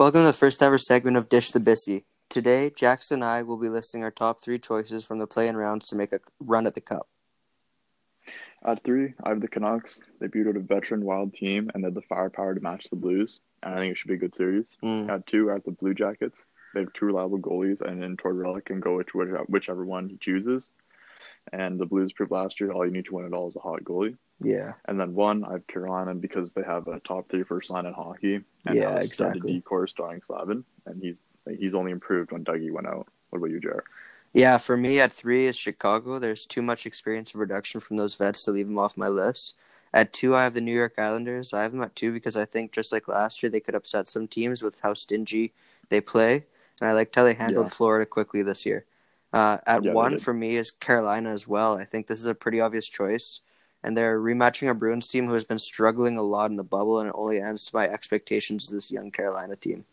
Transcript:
Welcome to the first ever segment of Dish the Bissy. Today, Jackson and I will be listing our top three choices from the play-in rounds to make a run at the cup. At three, I have the Canucks. They beat out a veteran wild team and they have the firepower to match the Blues. And I think it should be a good series. Mm. At two, I have the Blue Jackets. They have two reliable goalies, and then Tortorella can go with whichever one he chooses. And the Blues proved last year all you need to win it all is a hot goalie. Yeah. And then one, I have Carolina because they have a top three first line in hockey. And Yeah, now it's exactly. D-core starring Slavin, and he's he's only improved when Dougie went out. What about you, Jared? Yeah, for me at three is Chicago. There's too much experience and production from those vets to leave them off my list. At two, I have the New York Islanders. I have them at two because I think just like last year, they could upset some teams with how stingy they play, and I liked how they handled Yeah. Florida quickly this year. Uh, at Yeah, one for me is Carolina as well. I think this is a pretty obvious choice, and they're rematching a Bruins team who has been struggling a lot in the bubble, and it only adds to my expectations of this young Carolina team.